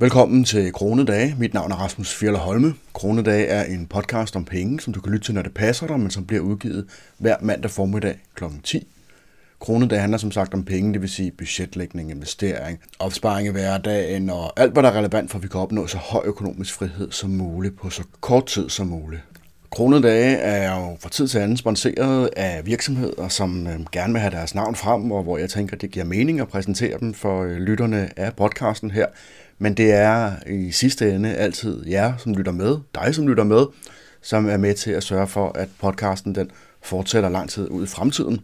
Velkommen til Kronedage. Mit navn er Rasmus Fjeller Holme. Kronedage er en podcast om penge, som du kan lytte til, når det passer dig, men som bliver udgivet hver mandag formiddag kl. 10. Kronedage handler som sagt om penge, det vil sige budgetlægning, investering, opsparing i hverdagen og alt, hvad der er relevant for, at vi kan opnå så høj økonomisk frihed som muligt på så kort tid som muligt. Kronedage er jo fra tid til anden sponsoreret af virksomheder, som øhm, gerne vil have deres navn frem, og hvor jeg tænker, det giver mening at præsentere dem for øh, lytterne af podcasten her. Men det er i sidste ende altid jer, som lytter med, dig som lytter med, som er med til at sørge for, at podcasten den fortsætter lang tid ud i fremtiden.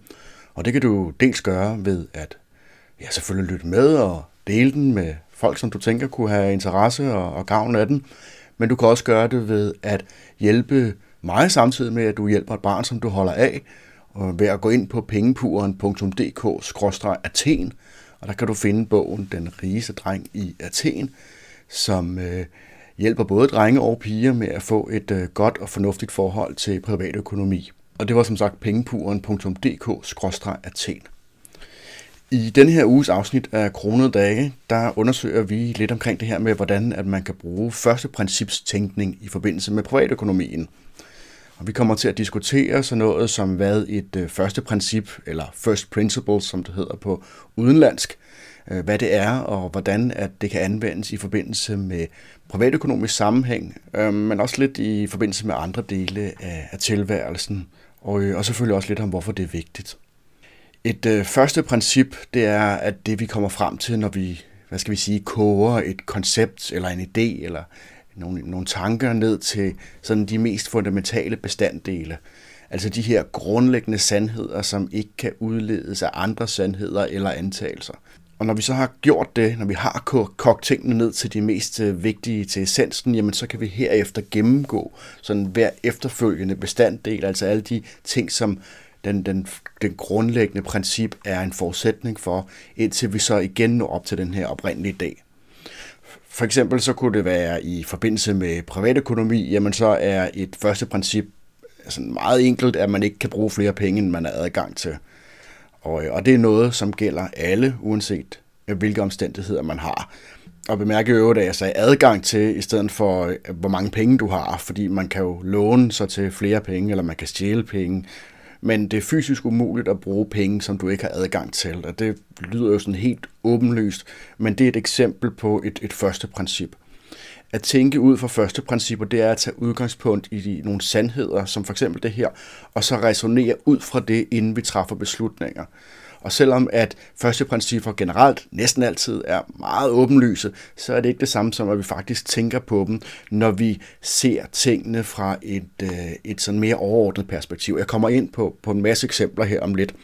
Og det kan du dels gøre ved at ja, selvfølgelig lytte med og dele den med folk, som du tænker kunne have interesse og, og gavn af den. Men du kan også gøre det ved at hjælpe mig samtidig med, at du hjælper et barn, som du holder af, og ved at gå ind på pengepuren.dk-athen, og der kan du finde bogen Den rigeste dreng i Athen, som øh, hjælper både drenge og piger med at få et øh, godt og fornuftigt forhold til privatøkonomi. Og det var som sagt pengepuren.dk-athen. I denne her uges afsnit af Kronede Dage, der undersøger vi lidt omkring det her med, hvordan at man kan bruge første principstænkning i forbindelse med privatøkonomien. Og vi kommer til at diskutere sådan noget som, hvad et øh, første princip, eller first principle, som det hedder på udenlandsk, øh, hvad det er, og hvordan at det kan anvendes i forbindelse med privatøkonomisk sammenhæng, øh, men også lidt i forbindelse med andre dele af, af tilværelsen, og, øh, og selvfølgelig også lidt om, hvorfor det er vigtigt. Et øh, første princip, det er, at det vi kommer frem til, når vi, hvad skal vi sige, koger et koncept eller en idé eller nogle, nogle tanker ned til sådan de mest fundamentale bestanddele. Altså de her grundlæggende sandheder, som ikke kan udledes af andre sandheder eller antagelser. Og når vi så har gjort det, når vi har kogt tingene ned til de mest øh, vigtige til essensen, jamen så kan vi herefter gennemgå sådan hver efterfølgende bestanddel, altså alle de ting, som den, den, den grundlæggende princip er en forudsætning for, indtil vi så igen når op til den her oprindelige dag. For eksempel så kunne det være i forbindelse med privatøkonomi, jamen så er et første princip altså meget enkelt, at man ikke kan bruge flere penge, end man har adgang til. Og, øh, og det er noget, som gælder alle, uanset øh, hvilke omstændigheder man har. Og bemærke øvrigt, at jeg sagde adgang til, i stedet for øh, hvor mange penge du har, fordi man kan jo låne sig til flere penge, eller man kan stjæle penge, men det er fysisk umuligt at bruge penge, som du ikke har adgang til. Og det lyder jo sådan helt åbenlyst, men det er et eksempel på et, et første princip. At tænke ud fra første principper, det er at tage udgangspunkt i de, nogle sandheder, som for eksempel det her, og så resonere ud fra det, inden vi træffer beslutninger. Og selvom at første principper generelt næsten altid er meget åbenlyse, så er det ikke det samme som, at vi faktisk tænker på dem, når vi ser tingene fra et, øh, et sådan mere overordnet perspektiv. Jeg kommer ind på, på en masse eksempler her om lidt.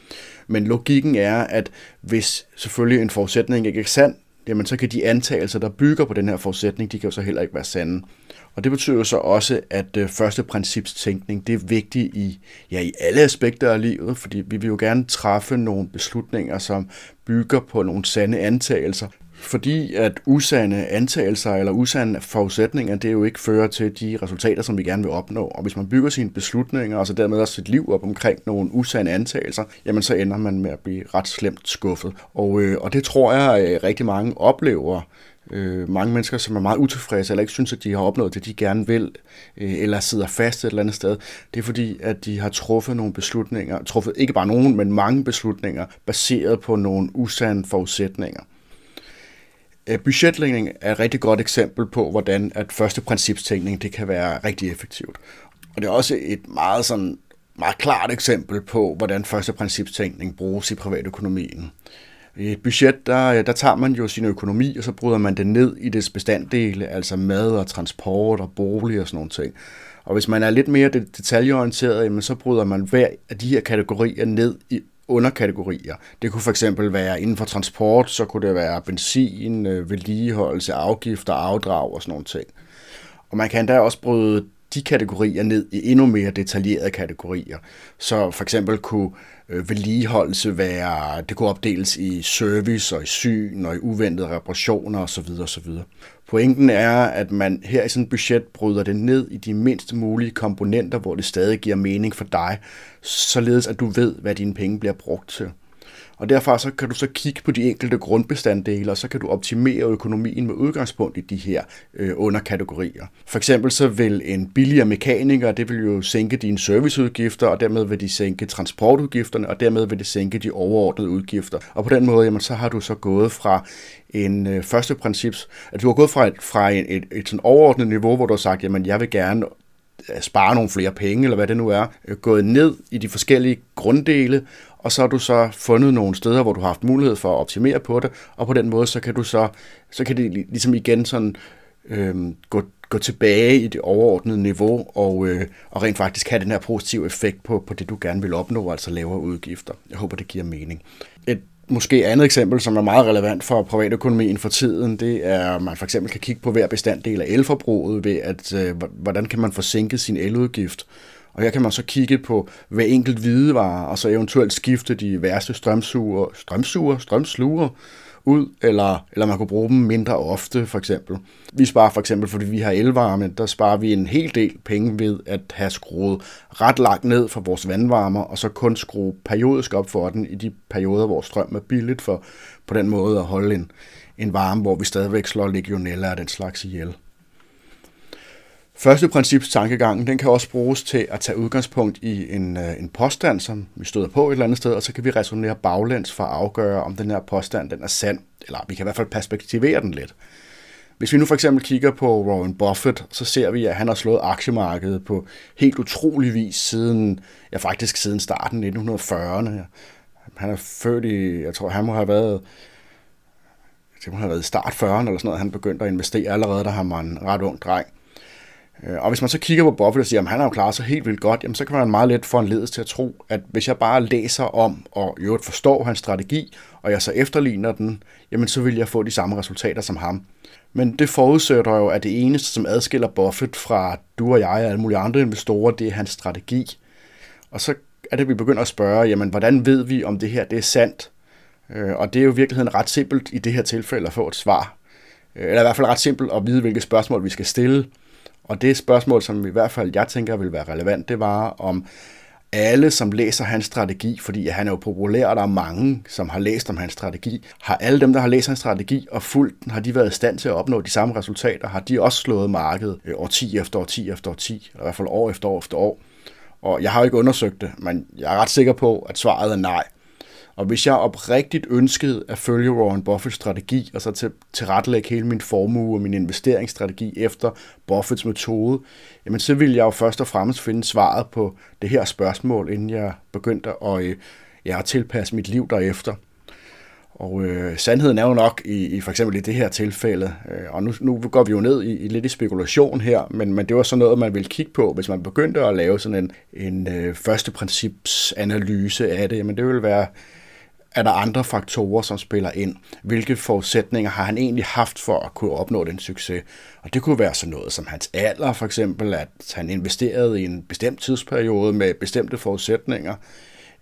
Men logikken er, at hvis selvfølgelig en forudsætning ikke er sand, jamen så kan de antagelser, der bygger på den her forudsætning, de kan jo så heller ikke være sande. Og det betyder så også, at øh, første principstænkning, det er vigtigt i, ja, i alle aspekter af livet, fordi vi vil jo gerne træffe nogle beslutninger, som bygger på nogle sande antagelser, fordi at usande antagelser eller usande forudsætninger, det jo ikke fører til de resultater, som vi gerne vil opnå. Og hvis man bygger sine beslutninger, og så dermed også sit liv op omkring nogle usande antagelser, jamen så ender man med at blive ret slemt skuffet. Og, øh, og det tror jeg øh, rigtig mange oplever, øh, mange mennesker, som er meget utilfredse, eller ikke synes, at de har opnået det, de gerne vil, øh, eller sidder fast et eller andet sted, det er fordi, at de har truffet nogle beslutninger, truffet ikke bare nogen, men mange beslutninger, baseret på nogle usande forudsætninger. Øh, budgetlægning er et rigtig godt eksempel på, hvordan at første principstænkning det kan være rigtig effektivt. Og det er også et meget, sådan, meget klart eksempel på, hvordan første principstænkning bruges i privatøkonomien. I et budget, der, øh, der tager man jo sin økonomi, og så bryder man det ned i dets bestanddele, altså mad og transport og bolig og sådan nogle ting. Og hvis man er lidt mere detaljeorienteret, jamen, så bryder man hver af de her kategorier ned i underkategorier. Det kunne for eksempel være inden for transport, så kunne det være benzin, øh, vedligeholdelse, afgifter, afdrag og sådan nogle ting. Og man kan da også bryde de kategorier ned i endnu mere detaljerede kategorier. Så for eksempel kunne øh, vedligeholdelse være, det kunne opdeles i service og i syn og i uventede reparationer osv. osv. Pointen er, at man her i sådan et budget bryder det ned i de mindst mulige komponenter, hvor det stadig giver mening for dig, således at du ved, hvad dine penge bliver brugt til. Og derfor så kan du så kigge på de enkelte grundbestanddele, og så kan du optimere økonomien med udgangspunkt i de her øh, underkategorier. For eksempel så vil en billigere mekaniker, det vil jo sænke dine serviceudgifter, og dermed vil de sænke transportudgifterne, og dermed vil det sænke de overordnede udgifter. Og på den måde, jamen, så har du så gået fra en øh, første princip, at du har gået fra et, fra et, et, et sådan overordnet niveau, hvor du har sagt, jamen jeg vil gerne øh, spare nogle flere penge, eller hvad det nu er, øh, gået ned i de forskellige grunddele, og så har du så fundet nogle steder, hvor du har haft mulighed for at optimere på det, og på den måde, så kan du så, så kan det ligesom igen sådan øhm, gå, gå tilbage i det overordnede niveau, og, øh, og rent faktisk have den her positive effekt på, på det, du gerne vil opnå, altså lavere udgifter. Jeg håber, det giver mening. Et måske andet eksempel, som er meget relevant for privatøkonomien for tiden, det er, at man for eksempel kan kigge på hver bestanddel af elforbruget ved, at øh, hvordan kan man forsinke sin eludgift. Og her kan man så kigge på hver enkelt hvidevare, og så eventuelt skifte de værste strømsuger, strømsuger, strømsluger ud, eller, eller man kunne bruge dem mindre ofte, for eksempel. Vi sparer for eksempel, fordi vi har elvarme, der sparer vi en hel del penge ved at have skruet ret langt ned for vores vandvarmer, og så kun skrue periodisk op for den i de perioder, hvor strøm er billigt, for på den måde at holde en, en varme, hvor vi stadigvæk slår legionella og den slags ihjel. Første princip, tankegangen, den kan også bruges til at tage udgangspunkt i en, øh, en påstand, som vi støder på et eller andet sted, og så kan vi resonere baglæns for at afgøre, om den her påstand den er sand, eller vi kan i hvert fald perspektivere den lidt. Hvis vi nu for eksempel kigger på Warren Buffett, så ser vi, at han har slået aktiemarkedet på helt utrolig vis siden, ja faktisk siden starten 1940'erne. Han er født i, jeg tror han må have været, det må have været i start 40'erne eller sådan noget, han begyndte at investere allerede, da han var en ret ung dreng. Øh, og hvis man så kigger på Buffett og siger, at han har jo klaret sig helt vildt godt, jamen så kan man meget let få en ledelse til at tro, at hvis jeg bare læser om og i øvrigt forstår hans strategi, og jeg så efterligner den, jamen så vil jeg få de samme resultater som ham. Men det forudsætter jo, at det eneste, som adskiller Buffett fra du og jeg og alle mulige andre investorer, det er hans strategi. Og så er det, at vi begynder at spørge, jamen hvordan ved vi, om det her det er sandt? Øh, og det er jo i virkeligheden ret simpelt i det her tilfælde at få et svar. Øh, eller i hvert fald ret simpelt at vide, hvilke spørgsmål vi skal stille. Og det spørgsmål, som i hvert fald jeg tænker vil være relevant, det var om alle, som læser hans strategi, fordi han er jo populær, og der er mange, som har læst om hans strategi, har alle dem, der har læst hans strategi og fulgt den, har de været i stand til at opnå de samme resultater? Har de også slået markedet øh, årti efter årti efter årti, eller i hvert fald år efter år efter år? Og jeg har jo ikke undersøgt det, men jeg er ret sikker på, at svaret er nej. Og hvis jeg oprigtigt ønskede at følge Warren Buffets strategi, og så til, tilrettelægge hele min formue og min investeringsstrategi efter Buffets metode, jamen så ville jeg jo først og fremmest finde svaret på det her spørgsmål, inden jeg begyndte at, øh, ja, at tilpasse mit liv derefter. Og øh, sandheden er jo nok i, i for eksempel i det her tilfælde, øh, og nu, nu går vi jo ned i, i lidt i spekulation her, men, men det var sådan noget, man ville kigge på, hvis man begyndte at lave sådan en, en øh, første principsanalyse af det, men det ville være er der andre faktorer, som spiller ind? Hvilke forudsætninger har han egentlig haft for at kunne opnå den succes? Og det kunne være sådan noget som hans alder, for eksempel, at han investerede i en bestemt tidsperiode med bestemte forudsætninger,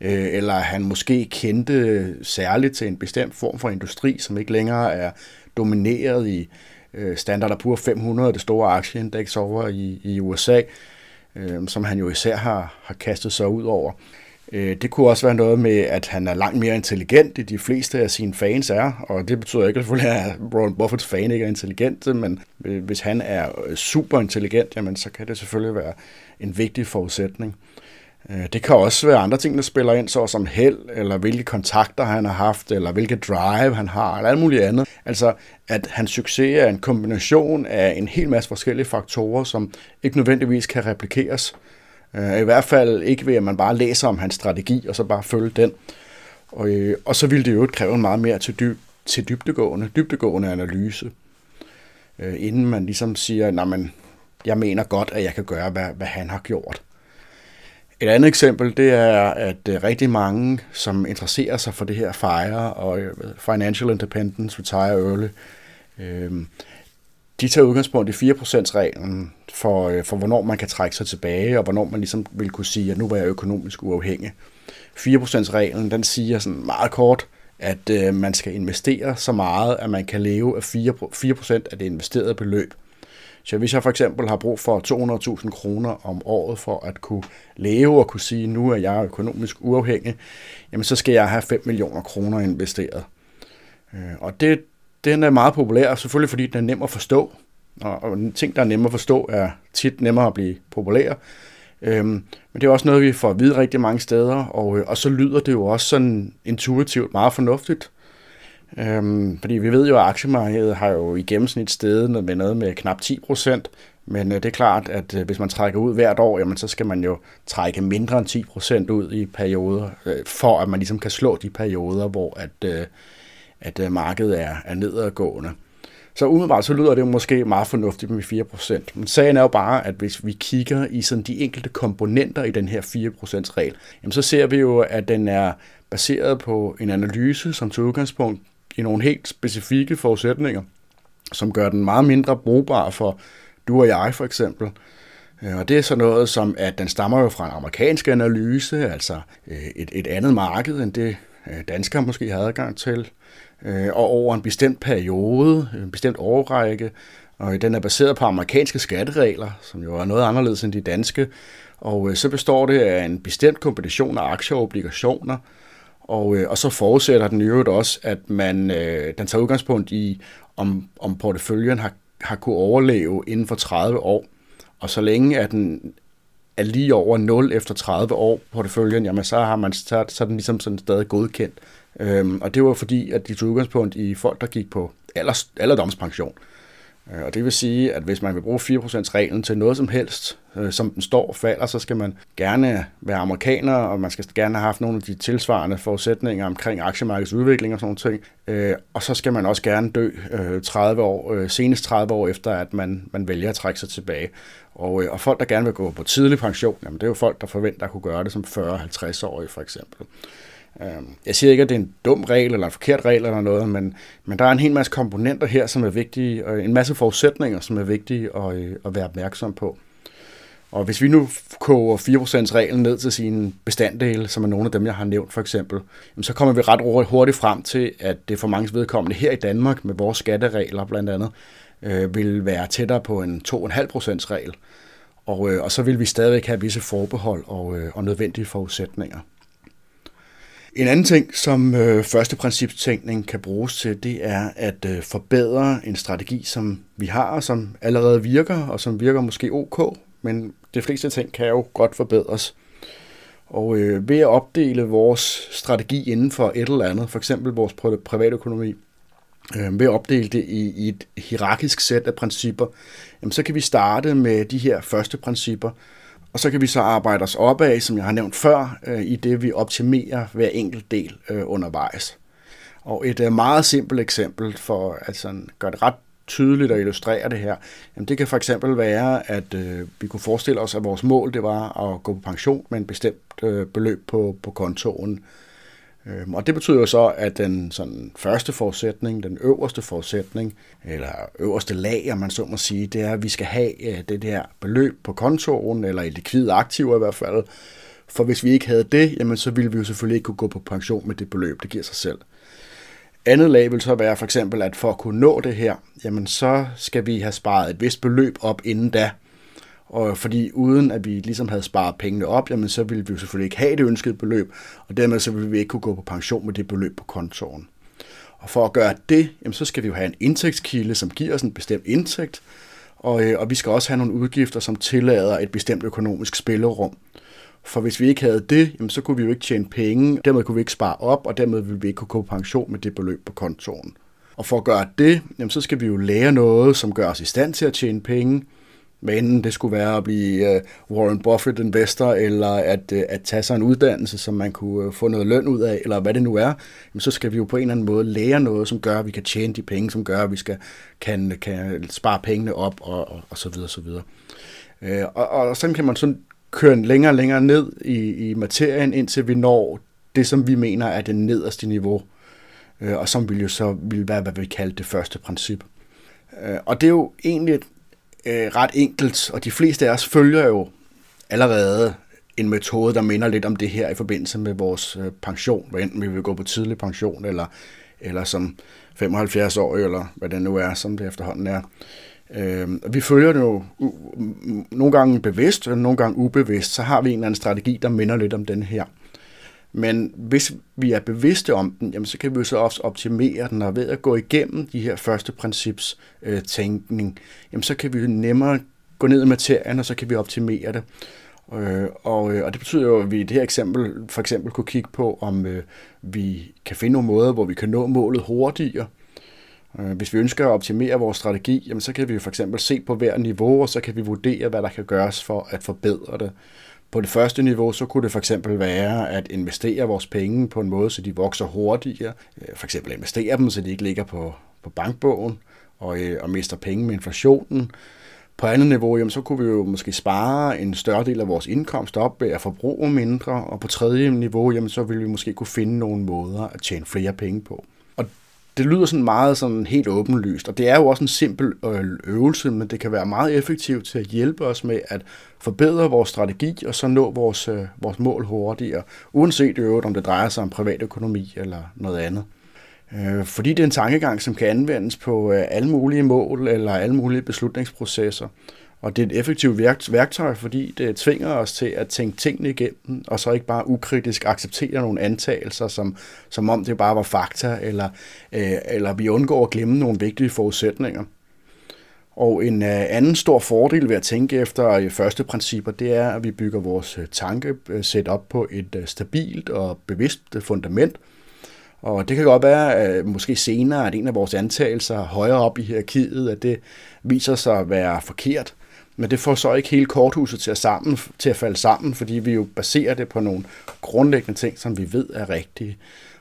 øh, eller han måske kendte særligt til en bestemt form for industri, som ikke længere er domineret i øh, Standard Poor's 500, det store aktieindeks over i, i USA, øh, som han jo især har, har kastet sig ud over. Øh, det kunne også være noget med, at han er langt mere intelligent, end de fleste af sine fans er, og det betyder ikke selvfølgelig, at Warren Buffets fan ikke er intelligent, men øh, hvis han er øh, super intelligent, jamen, så kan det selvfølgelig være en vigtig forudsætning. Det kan også være andre ting, der spiller ind, så som held, eller hvilke kontakter han har haft, eller hvilke drive han har, eller alt muligt andet. Altså, at hans succes er en kombination af en hel masse forskellige faktorer, som ikke nødvendigvis kan replikeres. Øh, I hvert fald ikke ved, at man bare læser om hans strategi, og så bare følge den. Og, øh, og så ville det jo kræve en meget mere til, dyb, til dybdegående, dybdegående analyse, øh, inden man ligesom siger, at jeg mener godt, at jeg kan gøre, hvad, hvad han har gjort. Et andet eksempel, det er, at rigtig mange, som interesserer sig for det her FIRE og Financial Independence, Retire Early, de tager udgangspunkt i 4%-reglen for, øh, for, hvornår man kan trække sig tilbage, og hvornår man ligesom vil kunne sige, at nu var jeg økonomisk uafhængig. 4%-reglen, den siger sådan meget kort, at øh, man skal investere så meget, at man kan leve af 4%, 4% af det investerede beløb. Så hvis jeg for eksempel har brug for 200.000 kroner om året for at kunne leve og kunne sige, nu er jeg økonomisk uafhængig, jamen så skal jeg have 5 millioner kroner investeret. Øh, og det, den er meget populær, selvfølgelig fordi den er nem at forstå. Og, og ting, der er nemmere at forstå, er tit nemmere at blive populær. Øhm, men det er også noget, vi får at vide rigtig mange steder, og, øh, og så lyder det jo også sådan intuitivt meget fornuftigt. Øhm, fordi vi ved jo, at aktiemarkedet har jo i gennemsnit steget med noget med knap 10 procent, men øh, det er klart, at øh, hvis man trækker ud hvert år, jamen, så skal man jo trække mindre end 10 procent ud i perioder, øh, for at man ligesom kan slå de perioder, hvor at, øh, at øh, markedet er, er nedadgående. Så umiddelbart så lyder det måske meget fornuftigt med 4%. Men sagen er jo bare, at hvis vi kigger i sådan de enkelte komponenter i den her 4% regel, jamen så ser vi jo, at den er baseret på en analyse, som til udgangspunkt i nogle helt specifikke forudsætninger, som gør den meget mindre brugbar for du og jeg for eksempel. Øh, og det er så noget som, at den stammer jo fra en amerikansk analyse, altså øh, et, et andet marked end det Øh, danskere måske har adgang til øh, og over en bestemt periode, en bestemt årrække, og den er baseret på amerikanske skatteregler, som jo er noget anderledes end de danske, og øh, så består det af en bestemt kombination af aktier og obligationer, og, og så forudsætter den i øvrigt også, at man, den tager udgangspunkt i, om, om porteføljen har, har kunne overleve inden for 30 år. Og så længe at den er lige over 0 efter 30 år porteføljen, jamen så, har man, så, så er den ligesom sådan stadig godkendt. Øhm, og det var fordi, at de tog udgangspunkt i folk, der gik på alders, alderdomspension. Øh, og det vil sige, at hvis man vil bruge 4%-reglen til noget som helst, øh, som den står og falder, så skal man gerne være amerikaner, og man skal gerne have haft nogle af de tilsvarende forudsætninger omkring aktiemarkedets udvikling og sådan noget. Øh, og så skal man også gerne dø øh, 30 år, øh, senest 30 år efter, at man, man vælger at trække sig tilbage. Og, øh, og folk, der gerne vil gå på tidlig pension, jamen det er jo folk, der forventer at kunne gøre det som 40-50-årige for eksempel. Øhm, jeg siger ikke, at det er en dum regel eller en forkert regel eller noget, men, men der er en hel masse komponenter her, som er vigtige, og en masse forudsætninger, som er vigtige at, øh, at være opmærksom på. Og hvis vi nu koger 4%-reglen ned til sine bestanddele, som er nogle af dem, jeg har nævnt for eksempel, så kommer vi ret hurtigt frem til, at det for mange vedkommende her i Danmark, med vores skatteregler blandt andet, øh, vil være tættere på en 2,5%-regel. Og, øh, og så vil vi stadigvæk have visse forbehold og, øh, og nødvendige forudsætninger. En anden ting, som øh, første principstænkning kan bruges til, det er at øh, forbedre en strategi, som vi har, som allerede virker, og som virker måske ok, men de fleste ting kan jo godt forbedres. Og øh, ved at opdele vores strategi inden for et eller andet, for eksempel vores privatøkonomi, øh, ved at opdele det i, i et hierarkisk sæt af principper, jamen, så kan vi starte med de her første principper, og så kan vi så arbejde os opad, som jeg har nævnt før, øh, i det vi optimerer hver enkelt del øh, undervejs. Og et øh, meget simpelt eksempel for at sådan, gøre det ret tydeligt at illustrere det her, jamen det kan for eksempel være, at øh, vi kunne forestille os, at vores mål det var at gå på pension med en bestemt øh, beløb på, på kontoen Øhm, og det betyder jo så, at den sådan, første forudsætning, den øverste forudsætning, eller øverste lag, om man så må sige, det er, at vi skal have øh, det der beløb på kontoen, eller i likvide aktiver i hvert fald. For hvis vi ikke havde det, jamen, så ville vi jo selvfølgelig ikke kunne gå på pension med det beløb, det giver sig selv. Andet lag vil så være for eksempel, at for at kunne nå det her, jamen så skal vi have sparet et vist beløb op inden da. Og fordi uden at vi ligesom havde sparet pengene op, jamen så ville vi jo selvfølgelig ikke have det ønskede beløb, og dermed så ville vi ikke kunne gå på pension med det beløb på kontoen. Og for at gøre det, jamen så skal vi jo have en indtægtskilde, som giver os en bestemt indtægt, og, øh, og vi skal også have nogle udgifter, som tillader et bestemt økonomisk spillerum. For hvis vi ikke havde det, jamen så kunne vi jo ikke tjene penge, dermed kunne vi ikke spare op, og dermed ville vi ikke kunne gå på pension med det beløb på kontoen. Og for at gøre det, jamen så skal vi jo lære noget, som gør os i stand til at tjene penge, men det skulle være at blive øh, Warren Buffett investor, eller at, øh, at tage sig en uddannelse, som man kunne øh, få noget løn ud af, eller hvad det nu er, jamen, så skal vi jo på en eller anden måde lære noget, som gør, at vi kan tjene de penge, som gør, at vi skal, kan, kan spare pengene op, og, og, og så videre, så videre. Uh, og, og sådan kan man sådan køre længere og længere ned i, i materien, indtil vi når det, som vi mener er det nederste niveau, og som vil jo så vil være, hvad vi kalder det første princip. Og det er jo egentlig øh, ret enkelt, og de fleste af os følger jo allerede en metode, der minder lidt om det her i forbindelse med vores øh, pension, hvad enten vi vil gå på tidlig pension, eller, eller som 75 år, eller hvad det nu er, som det efterhånden er. Øh, vi følger det jo nogle gange bevidst, og nogle gange ubevidst, så har vi en eller anden strategi, der minder lidt om den her. Men hvis vi er bevidste om den, jamen, så kan vi jo så også optimere den, og ved at gå igennem de her første princips øh, tænkning, jamen, så kan vi nemmere gå ned i materien, og så kan vi optimere det. Øh, og, øh, og det betyder jo, at vi i det her eksempel for eksempel kunne kigge på, om øh, vi kan finde nogle måder, hvor vi kan nå målet hurtigere. Øh, hvis vi ønsker at optimere vores strategi, jamen, så kan vi for eksempel se på hver niveau, og så kan vi vurdere, hvad der kan gøres for at forbedre det. På det første niveau, så kunne det for eksempel være at investere vores penge på en måde, så de vokser hurtigere. Øh, for eksempel investere dem, så de ikke ligger på, på bankbogen og, øh, og mister penge med inflationen. På andet niveau, jamen, så kunne vi jo måske spare en større del af vores indkomst op ved at forbruge mindre, og på tredje niveau, jamen, så ville vi måske kunne finde nogle måder at tjene flere penge på. Det lyder sådan meget sådan helt åbenlyst, og det er jo også en simpel øh, øvelse, men det kan være meget effektivt til at hjælpe os med at forbedre vores strategi og så nå vores, øh, vores mål hurtigere, uanset øvrigt om det drejer sig om privatøkonomi eller noget andet. Øh, fordi det er en tankegang, som kan anvendes på alle mulige mål eller alle mulige beslutningsprocesser. Og det er et effektivt værktøj, fordi det tvinger os til at tænke tingene igennem, og så ikke bare ukritisk acceptere nogle antagelser, som, som om det bare var fakta, eller, øh, eller vi undgår at glemme nogle vigtige forudsætninger. Og en øh, anden stor fordel ved at tænke efter øh, første principper, det er, at vi bygger vores øh, tanke op på et stabilt og bevidst fundament, og det kan godt være, at måske senere, at en af vores antagelser højere op i hierarkiet, at det viser sig at være forkert. Men det får så ikke hele korthuset til at, sammen, til at falde sammen, fordi vi jo baserer det på nogle grundlæggende ting, som vi ved er rigtige.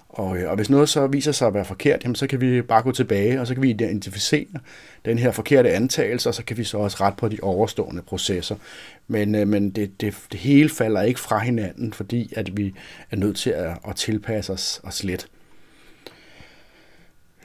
Og, øh, og hvis noget så viser sig at være forkert, jamen, så kan vi bare gå tilbage, og så kan vi identificere den her forkerte antagelse, og så kan vi så også rette på de overstående processer. Men, øh, men det, det, det hele falder ikke fra hinanden, fordi at vi er nødt til at, at tilpasse os, os lidt.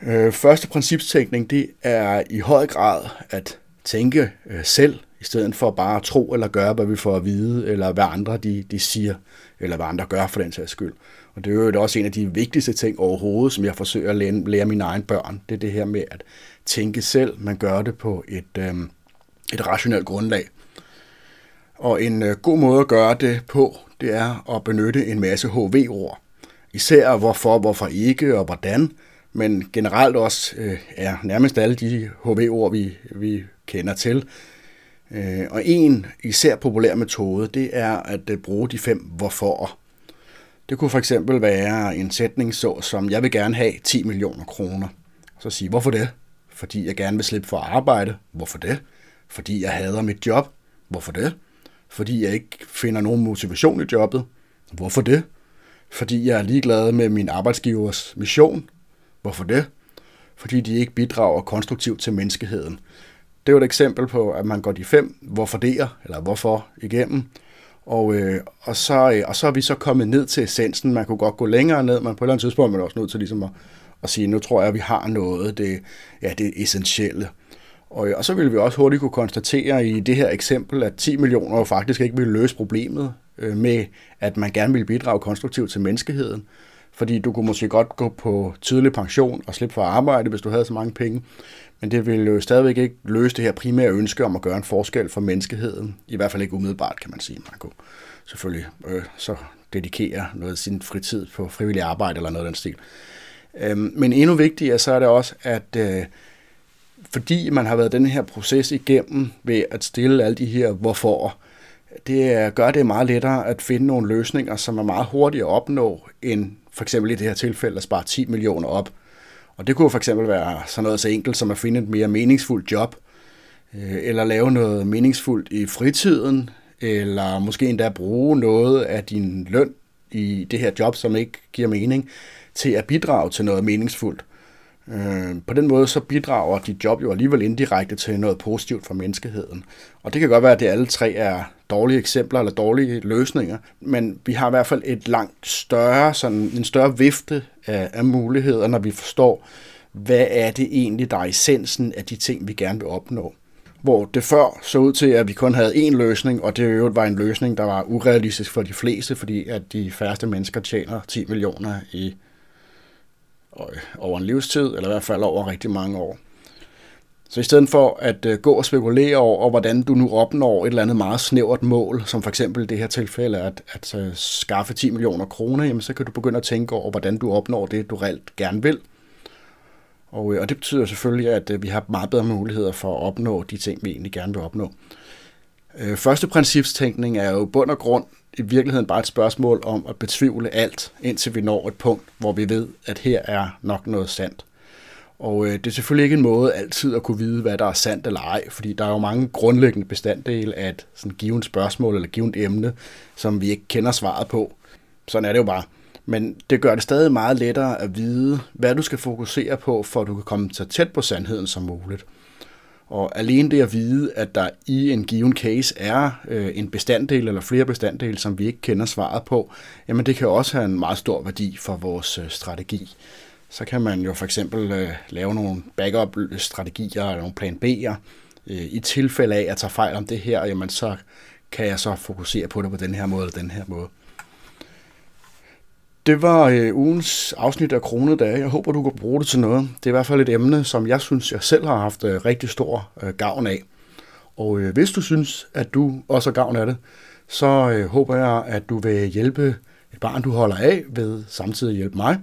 Øh, første principstænkning, det er i høj grad at tænke øh, selv, i stedet for bare at tro eller gøre, hvad vi får at vide, eller hvad andre de, de siger, eller hvad andre gør for den sags skyld. Og det er jo også en af de vigtigste ting overhovedet, som jeg forsøger at lære, lære mine egne børn. Det er det her med at tænke selv. Man gør det på et, øh, et rationelt grundlag. Og en øh, god måde at gøre det på, det er at benytte en masse HV-ord. Især hvorfor, hvorfor ikke og hvordan, men generelt også øh, er nærmest alle de HV-ord, vi, vi kender til. Øh, og en især populær metode, det er at øh, bruge de fem hvorfor. Det kunne for eksempel være en sætning så som, jeg vil gerne have 10 millioner kroner. Så sige, hvorfor det? Fordi jeg gerne vil slippe for at arbejde. Hvorfor det? Fordi jeg hader mit job. Hvorfor det? Fordi jeg ikke finder nogen motivation i jobbet. Hvorfor det? Fordi jeg er ligeglad med min arbejdsgivers mission. Hvorfor det? Fordi de ikke bidrager konstruktivt til menneskeheden. Det er jo et eksempel på, at man går de fem hvorfor det eller hvorfor igennem, og, øh, og, så, øh, og så er vi så kommet ned til essensen. Man kunne godt gå længere ned, men på et eller andet tidspunkt er man også nødt til ligesom at, at sige, nu tror jeg, at vi har noget, det, ja, det essentielle. Og, øh, og så ville vi også hurtigt kunne konstatere i det her eksempel, at 10 millioner jo faktisk ikke vil løse problemet øh, med, at man gerne vil bidrage konstruktivt til menneskeheden fordi du kunne måske godt gå på tidlig pension og slippe for at arbejde, hvis du havde så mange penge. Men det ville jo stadigvæk ikke løse det her primære ønske om at gøre en forskel for menneskeheden. I hvert fald ikke umiddelbart, kan man sige. Man kunne selvfølgelig øh, så dedikere noget af sin fritid på frivillig arbejde eller noget af den stil. Øh, men endnu vigtigere så er det også, at øh, fordi man har været den her proces igennem ved at stille alle de her hvorfor, det gør det meget lettere at finde nogle løsninger, som er meget hurtigere at opnå, end for eksempel i det her tilfælde at spare 10 millioner op. Og det kunne for eksempel være sådan noget så enkelt som at finde et mere meningsfuldt job, øh, eller lave noget meningsfuldt i fritiden, eller måske endda bruge noget af din løn i det her job, som ikke giver mening, til at bidrage til noget meningsfuldt. Øh, på den måde så bidrager dit job jo alligevel indirekte til noget positivt for menneskeheden. Og det kan godt være, at det alle tre er dårlige eksempler eller dårlige løsninger, men vi har i hvert fald et langt større, sådan en større vifte af, af muligheder, når vi forstår, hvad er det egentlig, der er essensen af de ting, vi gerne vil opnå. Hvor det før så ud til, at vi kun havde én løsning, og det jo var en løsning, der var urealistisk for de fleste, fordi at de færreste mennesker tjener 10 millioner i øh, over en livstid, eller i hvert fald over rigtig mange år. Så i stedet for at øh, gå og spekulere over, hvordan du nu opnår et eller andet meget snævert mål, som for eksempel det her tilfælde at, at øh, skaffe 10 millioner kroner, jamen, så kan du begynde at tænke over, hvordan du opnår det, du reelt gerne vil. Og, øh, og det betyder selvfølgelig, at vi har meget bedre muligheder for at opnå de ting, vi egentlig gerne vil opnå. Første principstænkning er jo bund og grund i virkeligheden bare et spørgsmål om at betvivle alt, indtil vi når et punkt, hvor vi ved, at her er nok noget sandt. Og øh, det er selvfølgelig ikke en måde altid at kunne vide, hvad der er sandt eller ej, fordi der er jo mange grundlæggende bestanddele af et sådan givet spørgsmål eller givet emne, som vi ikke kender svaret på. Sådan er det jo bare. Men det gør det stadig meget lettere at vide, hvad du skal fokusere på, for at du kan komme så tæt på sandheden som muligt. Og alene det at vide, at der i en given case er øh, en bestanddel eller flere bestanddele, som vi ikke kender svaret på, jamen det kan også have en meget stor værdi for vores øh, strategi så kan man jo for eksempel øh, lave nogle backup-strategier eller nogle plan B'er. Øh, I tilfælde af, at jeg tager fejl om det her, jamen så kan jeg så fokusere på det på den her måde eller den her måde. Det var øh, ugens afsnit af Kronedage. Jeg håber, du kan bruge det til noget. Det er i hvert fald et emne, som jeg synes, jeg selv har haft øh, rigtig stor øh, gavn af. Og øh, hvis du synes, at du også har gavn af det, så øh, håber jeg, at du vil hjælpe et barn, du holder af, ved samtidig hjælpe mig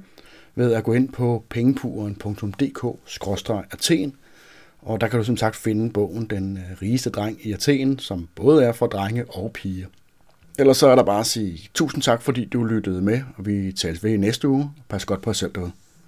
ved at gå ind på pengepuren.dk-athen, og der kan du som sagt finde bogen Den øh, rigeste dreng i Athen, som både er for drenge og piger. Ellers så er der bare at sige tusind tak, fordi du lyttede med, og vi tales ved i næste uge. Pas godt på jer selv derude.